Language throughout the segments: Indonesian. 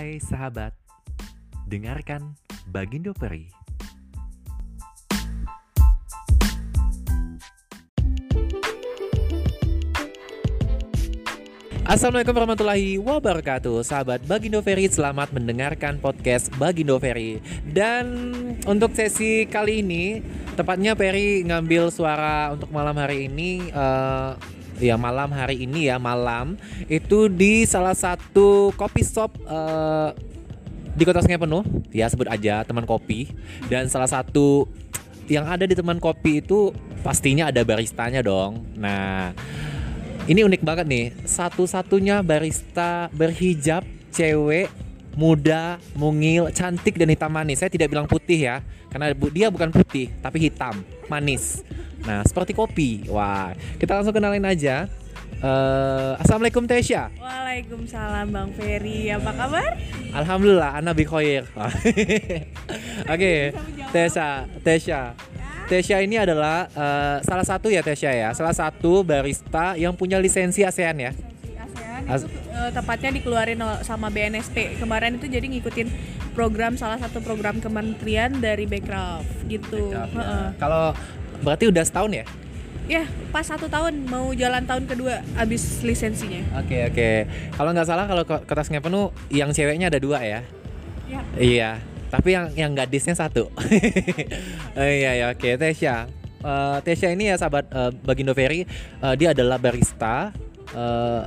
Hai sahabat, dengarkan Bagindo Peri. Assalamualaikum warahmatullahi wabarakatuh. Sahabat Bagindo Ferry selamat mendengarkan podcast Bagindo Ferry Dan untuk sesi kali ini Tepatnya Ferry ngambil suara untuk malam hari ini uh, Ya malam hari ini ya malam. Itu di salah satu kopi shop uh, Di kota Sungai Penuh. Ya sebut aja teman kopi. Dan salah satu yang ada di teman kopi itu pastinya ada baristanya dong. Nah ini unik banget nih, satu-satunya barista berhijab cewek muda, mungil, cantik dan hitam manis. Saya tidak bilang putih ya, karena dia bukan putih, tapi hitam, manis. Nah, seperti kopi. Wah, kita langsung kenalin aja. Uh, Assalamualaikum Tesya. Waalaikumsalam Bang Ferry. Apa kabar? Alhamdulillah, Ana Bikhoir. Oke, okay. Tesya, Tesya. Tesya ini adalah uh, salah satu ya Tesya ya, salah satu barista yang punya lisensi ASEAN ya. ASEAN itu uh, tepatnya dikeluarin sama BNSP kemarin itu jadi ngikutin program salah satu program kementerian dari Backcraft gitu. Backcraft, ya. Kalau berarti udah setahun ya? Ya, pas satu tahun mau jalan tahun kedua abis lisensinya. Oke okay, oke. Okay. Kalau nggak salah kalau kertas penuh yang ceweknya ada dua ya? Ya. Iya tapi yang yang gadisnya satu oh, iya ya oke okay. Tesya uh, Tesya ini ya sahabat uh, Bagindo Ferry uh, dia adalah barista uh,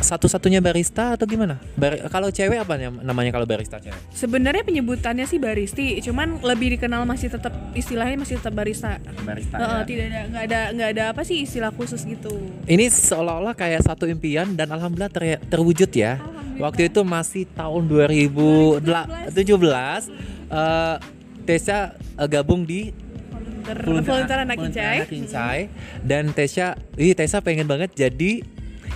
satu-satunya barista atau gimana? Bar kalau cewek apa namanya kalau barista cewek? Sebenarnya penyebutannya sih baristi, cuman lebih dikenal masih tetap istilahnya masih tetap barista. Barista. Uh, ya. Tidak ada nggak ada nggak ada apa sih istilah khusus gitu. Ini seolah-olah kayak satu impian dan alhamdulillah ter terwujud ya. Waktu itu masih tahun 2017 uh, Tesya uh, gabung di volunteer anak Kincai dan Tesya, ih Tesya pengen banget jadi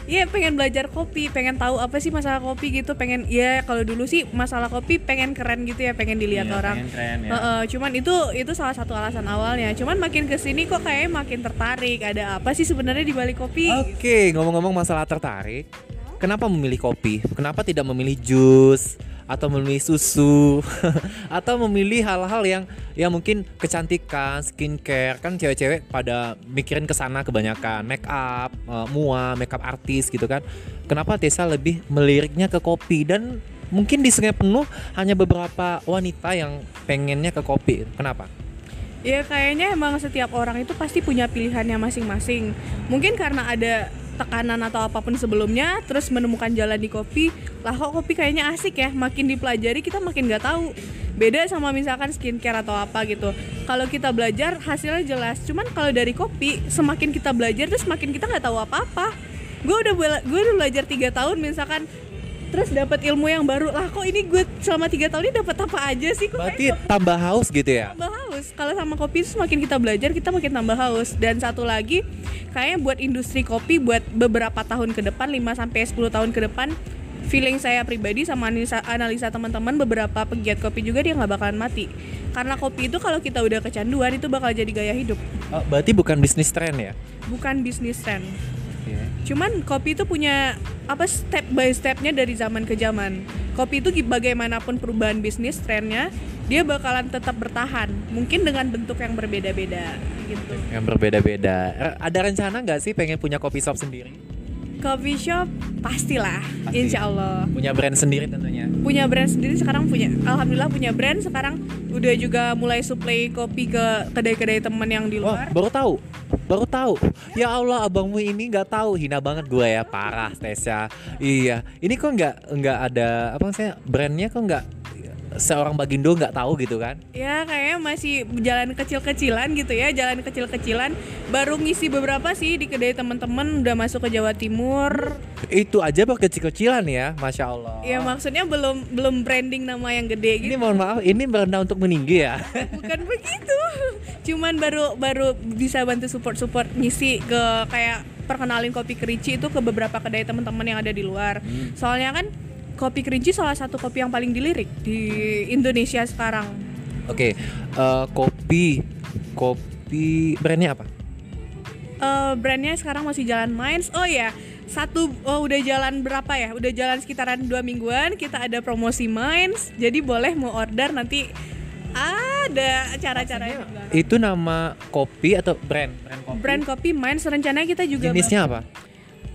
Iya pengen belajar kopi, pengen tahu apa sih masalah kopi gitu, pengen ya kalau dulu sih masalah kopi pengen keren gitu ya, pengen dilihat iya, orang. Pengen keren, ya. uh, uh, cuman itu itu salah satu alasan awalnya. Cuman makin ke sini kok kayaknya makin tertarik. Ada apa sih sebenarnya di balik kopi? Oke, okay, ngomong-ngomong masalah tertarik, kenapa memilih kopi? Kenapa tidak memilih jus? Atau memilih susu atau memilih hal-hal yang yang mungkin kecantikan, skincare kan cewek-cewek pada mikirin ke sana kebanyakan make up, uh, mua, make up artis gitu kan. Kenapa Tessa lebih meliriknya ke kopi dan mungkin di sungai penuh hanya beberapa wanita yang pengennya ke kopi. Kenapa? Ya kayaknya emang setiap orang itu pasti punya pilihannya masing-masing. Mungkin karena ada tekanan atau apa pun sebelumnya terus menemukan jalan di kopi lah kok kopi kayaknya asik ya makin dipelajari kita makin nggak tahu. Beda sama misalkan skincare atau apa gitu. Kalau kita belajar hasilnya jelas. Cuman kalau dari kopi semakin kita belajar terus semakin kita nggak tahu apa-apa. Gue udah gue udah belajar tiga tahun misalkan terus dapat ilmu yang baru. Lah kok ini gue selama tiga tahun ini dapat apa aja sih? Kok berarti tambah haus gitu ya? Tambah haus kalau sama kopi semakin kita belajar kita makin tambah haus. Dan satu lagi kayaknya buat industri kopi buat beberapa tahun ke depan 5 sampai 10 tahun ke depan feeling saya pribadi sama analisa, analisa teman-teman beberapa pegiat kopi juga dia nggak bakalan mati. Karena kopi itu kalau kita udah kecanduan itu bakal jadi gaya hidup. Oh, berarti bukan bisnis tren ya? Bukan bisnis tren Cuman kopi itu punya apa step by stepnya dari zaman ke zaman. Kopi itu bagaimanapun perubahan bisnis trennya, dia bakalan tetap bertahan. Mungkin dengan bentuk yang berbeda-beda gitu. Yang berbeda-beda. Ada rencana nggak sih pengen punya kopi shop sendiri? Coffee shop pastilah, Pasti. insya Allah. Punya brand sendiri tentunya. Punya brand sendiri sekarang punya, alhamdulillah punya brand sekarang udah juga mulai supply kopi ke kedai-kedai teman yang di luar. Oh, baru tahu baru tahu. Ya Allah abangmu ini nggak tahu. Hina banget gue ya. Parah Tesya iya. Ini kok nggak nggak ada apa saya brandnya kok nggak seorang Bagindo nggak tahu gitu kan? Ya kayaknya masih jalan kecil-kecilan gitu ya, jalan kecil-kecilan. Baru ngisi beberapa sih di kedai teman-teman udah masuk ke Jawa Timur. Itu aja baru kecil-kecilan ya, masya Allah. Ya maksudnya belum belum branding nama yang gede gitu. Ini mohon maaf, ini berendah untuk meninggi ya? Bukan begitu, cuman baru baru bisa bantu support-support ngisi ke kayak perkenalin kopi kerici itu ke beberapa kedai teman-teman yang ada di luar. Hmm. Soalnya kan kopi kerinci salah satu kopi yang paling dilirik di Indonesia sekarang. Oke, okay. uh, eh, kopi kopi brandnya apa? Uh, brandnya sekarang masih Jalan Minds. Oh ya, satu oh, udah jalan berapa ya? Udah jalan sekitaran dua mingguan. Kita ada promosi Minds, jadi boleh mau order nanti ada cara-caranya. Itu nama kopi atau brand? Brand kopi. Brand kopi Minds rencananya kita juga Jenisnya apa?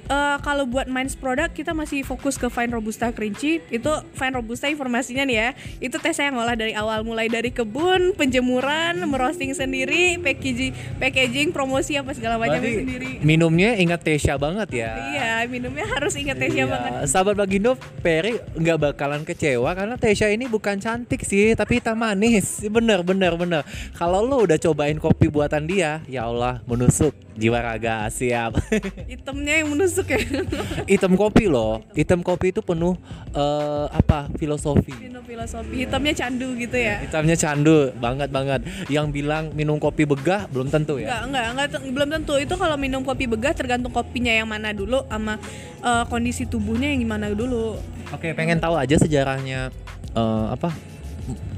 Eh, kalau buat Minds produk kita masih fokus ke Fine Robusta Kerinci itu Fine Robusta informasinya nih ya itu tes saya ngolah dari awal mulai dari kebun penjemuran merosting sendiri packaging packaging promosi apa segala macam sendiri minumnya ingat Tesha banget ya. iya minumnya harus ingat tesnya Iya. banget Sahabat Bagindo, Peri nggak bakalan kecewa karena Tesha ini bukan cantik sih, tapi hitam manis. Bener, bener, bener. Kalau lo udah cobain kopi buatan dia, ya Allah, menusuk jiwa raga siap. hitamnya yang menusuk ya hitam kopi loh, hitam kopi itu penuh eh, apa filosofi. minum filosofi hitamnya candu gitu ya Hitamnya candu banget banget. Yang bilang minum kopi begah belum tentu ya. Enggak, enggak, enggak, belum tentu. Itu kalau minum kopi begah tergantung kopinya yang mana dulu sama eh, kondisi tubuhnya yang gimana dulu. Oke, pengen tahu aja sejarahnya eh, apa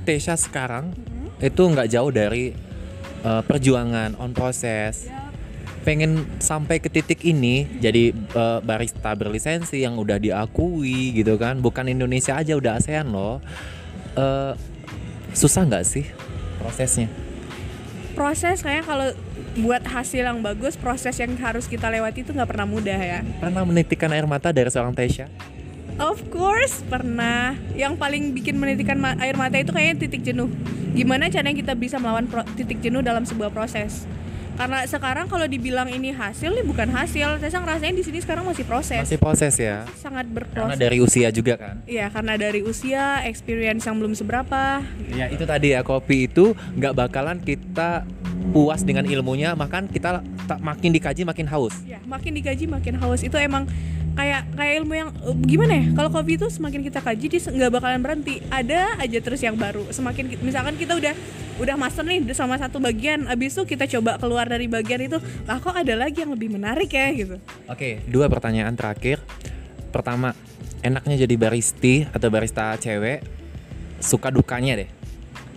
Tesha sekarang itu nggak jauh dari eh, perjuangan on proses. Pengen sampai ke titik ini jadi eh, barista berlisensi yang udah diakui gitu kan, bukan Indonesia aja udah ASEAN loh. Eh, susah nggak sih prosesnya? Proses kayaknya kalau buat hasil yang bagus, proses yang harus kita lewati itu nggak pernah mudah ya. Pernah menitikkan air mata dari seorang Tesha? Of course pernah. Yang paling bikin menitikan ma- air mata itu kayaknya titik jenuh. Gimana caranya kita bisa melawan titik jenuh dalam sebuah proses? Karena sekarang kalau dibilang ini hasil, ini bukan hasil. Saya ngerasain di sini sekarang masih proses. Masih proses ya. Sangat Karena berproses. dari usia juga kan. Iya, karena dari usia, experience yang belum seberapa. Ya itu tadi ya kopi itu nggak bakalan kita puas dengan ilmunya, makan kita tak makin dikaji makin haus. Ya, makin dikaji makin haus. Itu emang kayak kayak ilmu yang eh, gimana ya? Kalau kopi itu semakin kita kaji dia nggak bakalan berhenti. Ada aja terus yang baru. Semakin ki- misalkan kita udah udah master nih sama satu bagian, abis itu kita coba keluar dari bagian itu, lah kok ada lagi yang lebih menarik ya gitu. Oke, dua pertanyaan terakhir. Pertama, enaknya jadi baristi atau barista cewek, suka dukanya deh.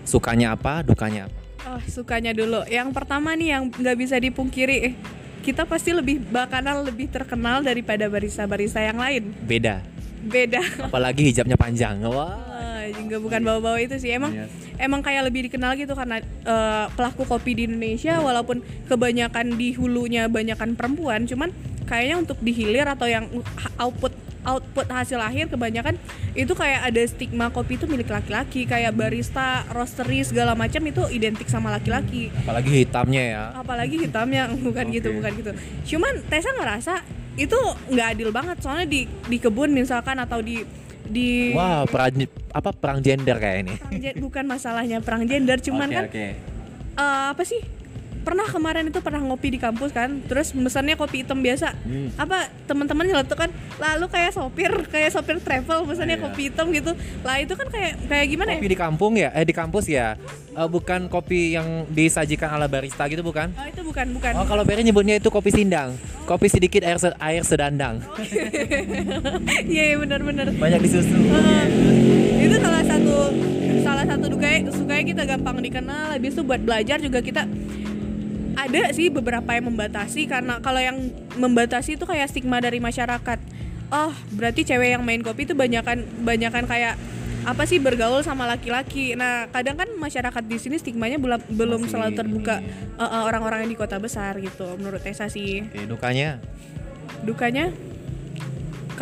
Sukanya apa, dukanya apa? Oh, sukanya dulu. Yang pertama nih yang nggak bisa dipungkiri, kita pasti lebih bakalan lebih terkenal daripada barista-barista yang lain. Beda. Beda. Apalagi hijabnya panjang. Wah. Ah, juga bukan bawa-bawa itu sih emang Yes. emang kayak lebih dikenal gitu karena eh, pelaku kopi di Indonesia walaupun kebanyakan di hulunya banyakan perempuan cuman kayaknya untuk di hilir atau yang output output hasil akhir kebanyakan itu kayak ada stigma kopi itu milik laki-laki kayak barista, roastery segala macam itu identik sama laki-laki Apalagi hitamnya ya. apalagi hitamnya bukan gitu Oke. bukan gitu cuman Tessa ngerasa itu nggak adil banget soalnya di di kebun misalkan atau di di Wah, perang apa perang gender kayak ini. perang bukan masalahnya perang gender cuman Oke, kan oke. eh, apa sih pernah kemarin itu pernah ngopi di kampus kan terus mesennya kopi hitam biasa Hmm. apa teman-teman nyeletuk kan lalu kayak sopir kayak sopir travel mesennya Iya. kopi hitam gitu lah itu kan kayak kayak gimana Kopi ya di kampung ya? Eh di kampus ya? Eh, bukan kopi yang disajikan ala barista gitu bukan? oh itu bukan bukan Oh kalau Peri nyebutnya itu kopi sindang, kopi sedikit air se- air sedandang, iya iya benar-benar banyak disusu. Heeh. itu salah satu salah satu dukanya sukanya kita gampang dikenal habis itu buat belajar juga kita ada sih beberapa yang membatasi karena kalau yang membatasi itu kayak stigma dari masyarakat. Oh berarti cewek yang main kopi itu banyakan banyakan kayak apa sih bergaul sama laki-laki. Nah kadang kan masyarakat di sini stigmanya belum belum selalu terbuka eh, eh, orang-orang yang di kota besar gitu menurut Tessa sih. Oke, dukanya? Dukanya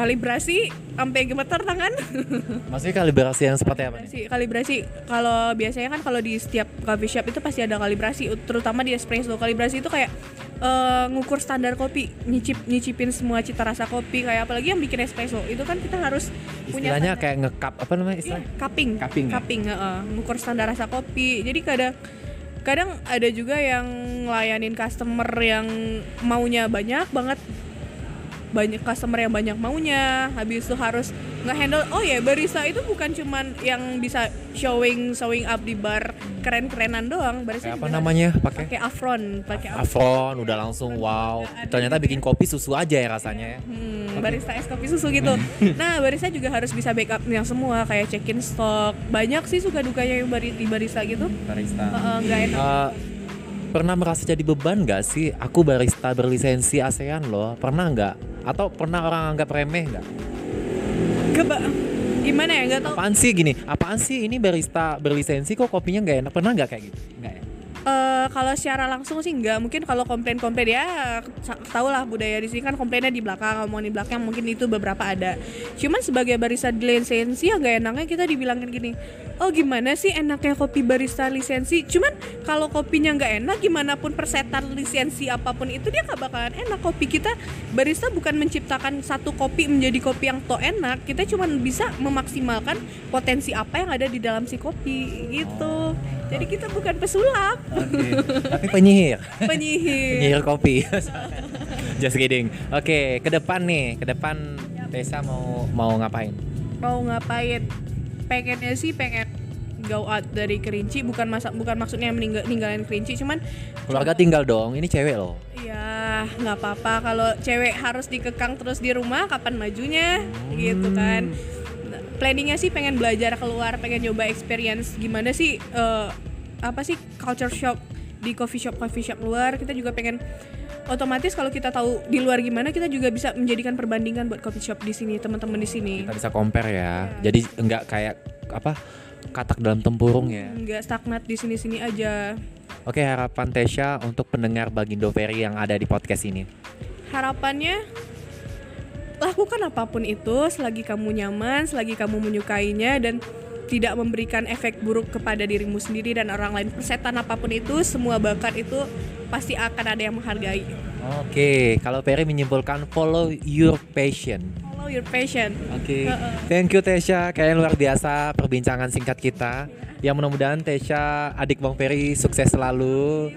kalibrasi sampai gemeter tangan maksudnya kalibrasi yang seperti apa? Kalibrasi, kalibrasi. Kalau biasanya kan kalau di setiap coffee shop itu pasti ada kalibrasi, terutama di espresso. Kalibrasi itu kayak eh, ngukur standar kopi, nyicip nyicipin semua cita rasa kopi. Kayak apalagi yang bikin espresso itu kan kita harus punya Istilahnya kayak ngekap apa namanya Iya, istilah? cupping, Cupping ya? cupping, heeh. ngukur standar rasa kopi. Jadi kadang kadang ada juga yang ngelayanin customer yang maunya banyak banget banyak customer yang banyak maunya habis itu harus ngehandle oh ya barista itu bukan cuman yang bisa showing showing up di bar keren-kerenan doang barista apa juga namanya? Pakai pakai afron pakai afron Afron udah langsung wow. Ternyata bikin kopi susu aja ya rasanya ya. Hmm, barista es kopi susu gitu. nah, barista juga harus bisa backup yang semua kayak check in stok. Banyak sih suka dukanya yang bari- di barista gitu. Barista. Heeh, nggak enak. Eh, pernah merasa jadi beban nggak sih? Aku barista berlisensi ASEAN loh. Pernah nggak? Atau pernah orang anggap remeh nggak? Keba gimana ya nggak tahu Apaan sih gini? Apaan sih ini barista berlisensi kok kopinya nggak enak? Pernah nggak kayak gitu? Nggak ya? Eh, kalau secara langsung sih enggak mungkin kalau komplain-komplain ya tau lah budaya di sini kan komplainnya di belakang ngomongin di belakang mungkin itu beberapa ada. Cuman sebagai barista lisensi ya nggak enaknya kita dibilangin gini oh gimana sih enaknya kopi barista lisensi? Cuman kalau kopinya nggak enak gimana pun persetan lisensi apa pun itu dia nggak bakalan enak. Kopi kita barista bukan menciptakan satu kopi menjadi kopi yang to enak. Kita cuman bisa memaksimalkan potensi apa yang ada di dalam si kopi gitu jadi kita bukan pesulap Oke. Tapi penyihir. penyihir Penyihir kopi. Just kidding. Oke, ke depan nih, ke depan Tessa mau mau ngapain? mau ngapain pengennya sih pengen go out dari Kerinci bukan masa bukan maksudnya meninggal ninggalin Kerinci cuman Keluarga tinggal dong. Ini cewek loh. ya nggak apa-apa kalau cewek harus dikekang terus di rumah kapan majunya gitu kan Nah, planningnya sih pengen belajar keluar pengen coba experience gimana sih eh, apa sih culture shock di coffee shop coffee shop luar kita juga pengen otomatis kalau kita tahu di luar gimana kita juga bisa menjadikan perbandingan buat coffee shop di sini teman-teman di sini Kita bisa compare ya. Jadi enggak kayak apa katak dalam tempurung ya. nggak stagnat di sini-sini aja Oke, harapan Tesha untuk pendengar Bagindo Ferry yang ada di podcast ini. harapannya lakukan apa pun itu selagi kamu nyaman, selagi kamu menyukainya dan tidak memberikan efek buruk kepada dirimu sendiri dan orang lain. Persetan apa pun itu, semua bakat itu pasti akan ada yang menghargai. Oke, kalau Ferry menyimpulkan follow your passion. Follow your passion. Oke, thank you Tesha. Kayaknya luar biasa perbincangan singkat kita. Yang mudah-mudahan Tesha, adik Bang Ferry sukses selalu,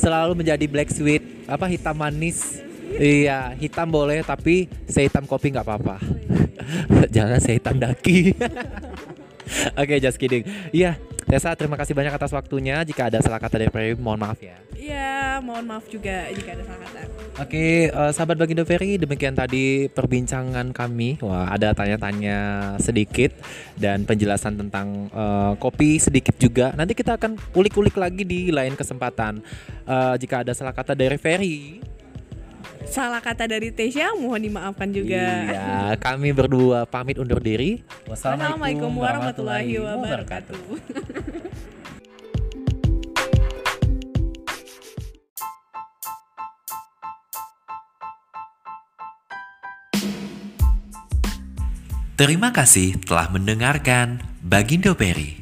selalu menjadi black sweet, apa hitam manis. Iya, hitam boleh tapi sehitam kopi nggak apa-apa. Jangan sehitam daki. Oke, just kidding. Iya, Tessa terima kasih banyak atas waktunya. Jika ada salah kata dari Ferry, mohon maaf ya. Iya, mohon maaf juga jika ada salah kata. Oke, eh, sahabat Bagindo Ferry, demikian tadi perbincangan kami. Wah, ada tanya-tanya sedikit dan penjelasan tentang eh, kopi sedikit juga. Nanti kita akan ulik-ulik lagi di lain kesempatan. Eh, jika ada salah kata dari Ferry, Salah kata dari Tesya mohon dimaafkan juga. iya, kami berdua pamit undur diri. Wassalamualaikum warahmatullahi wabarakatuh. Terima kasih telah mendengarkan Bagindo Peri.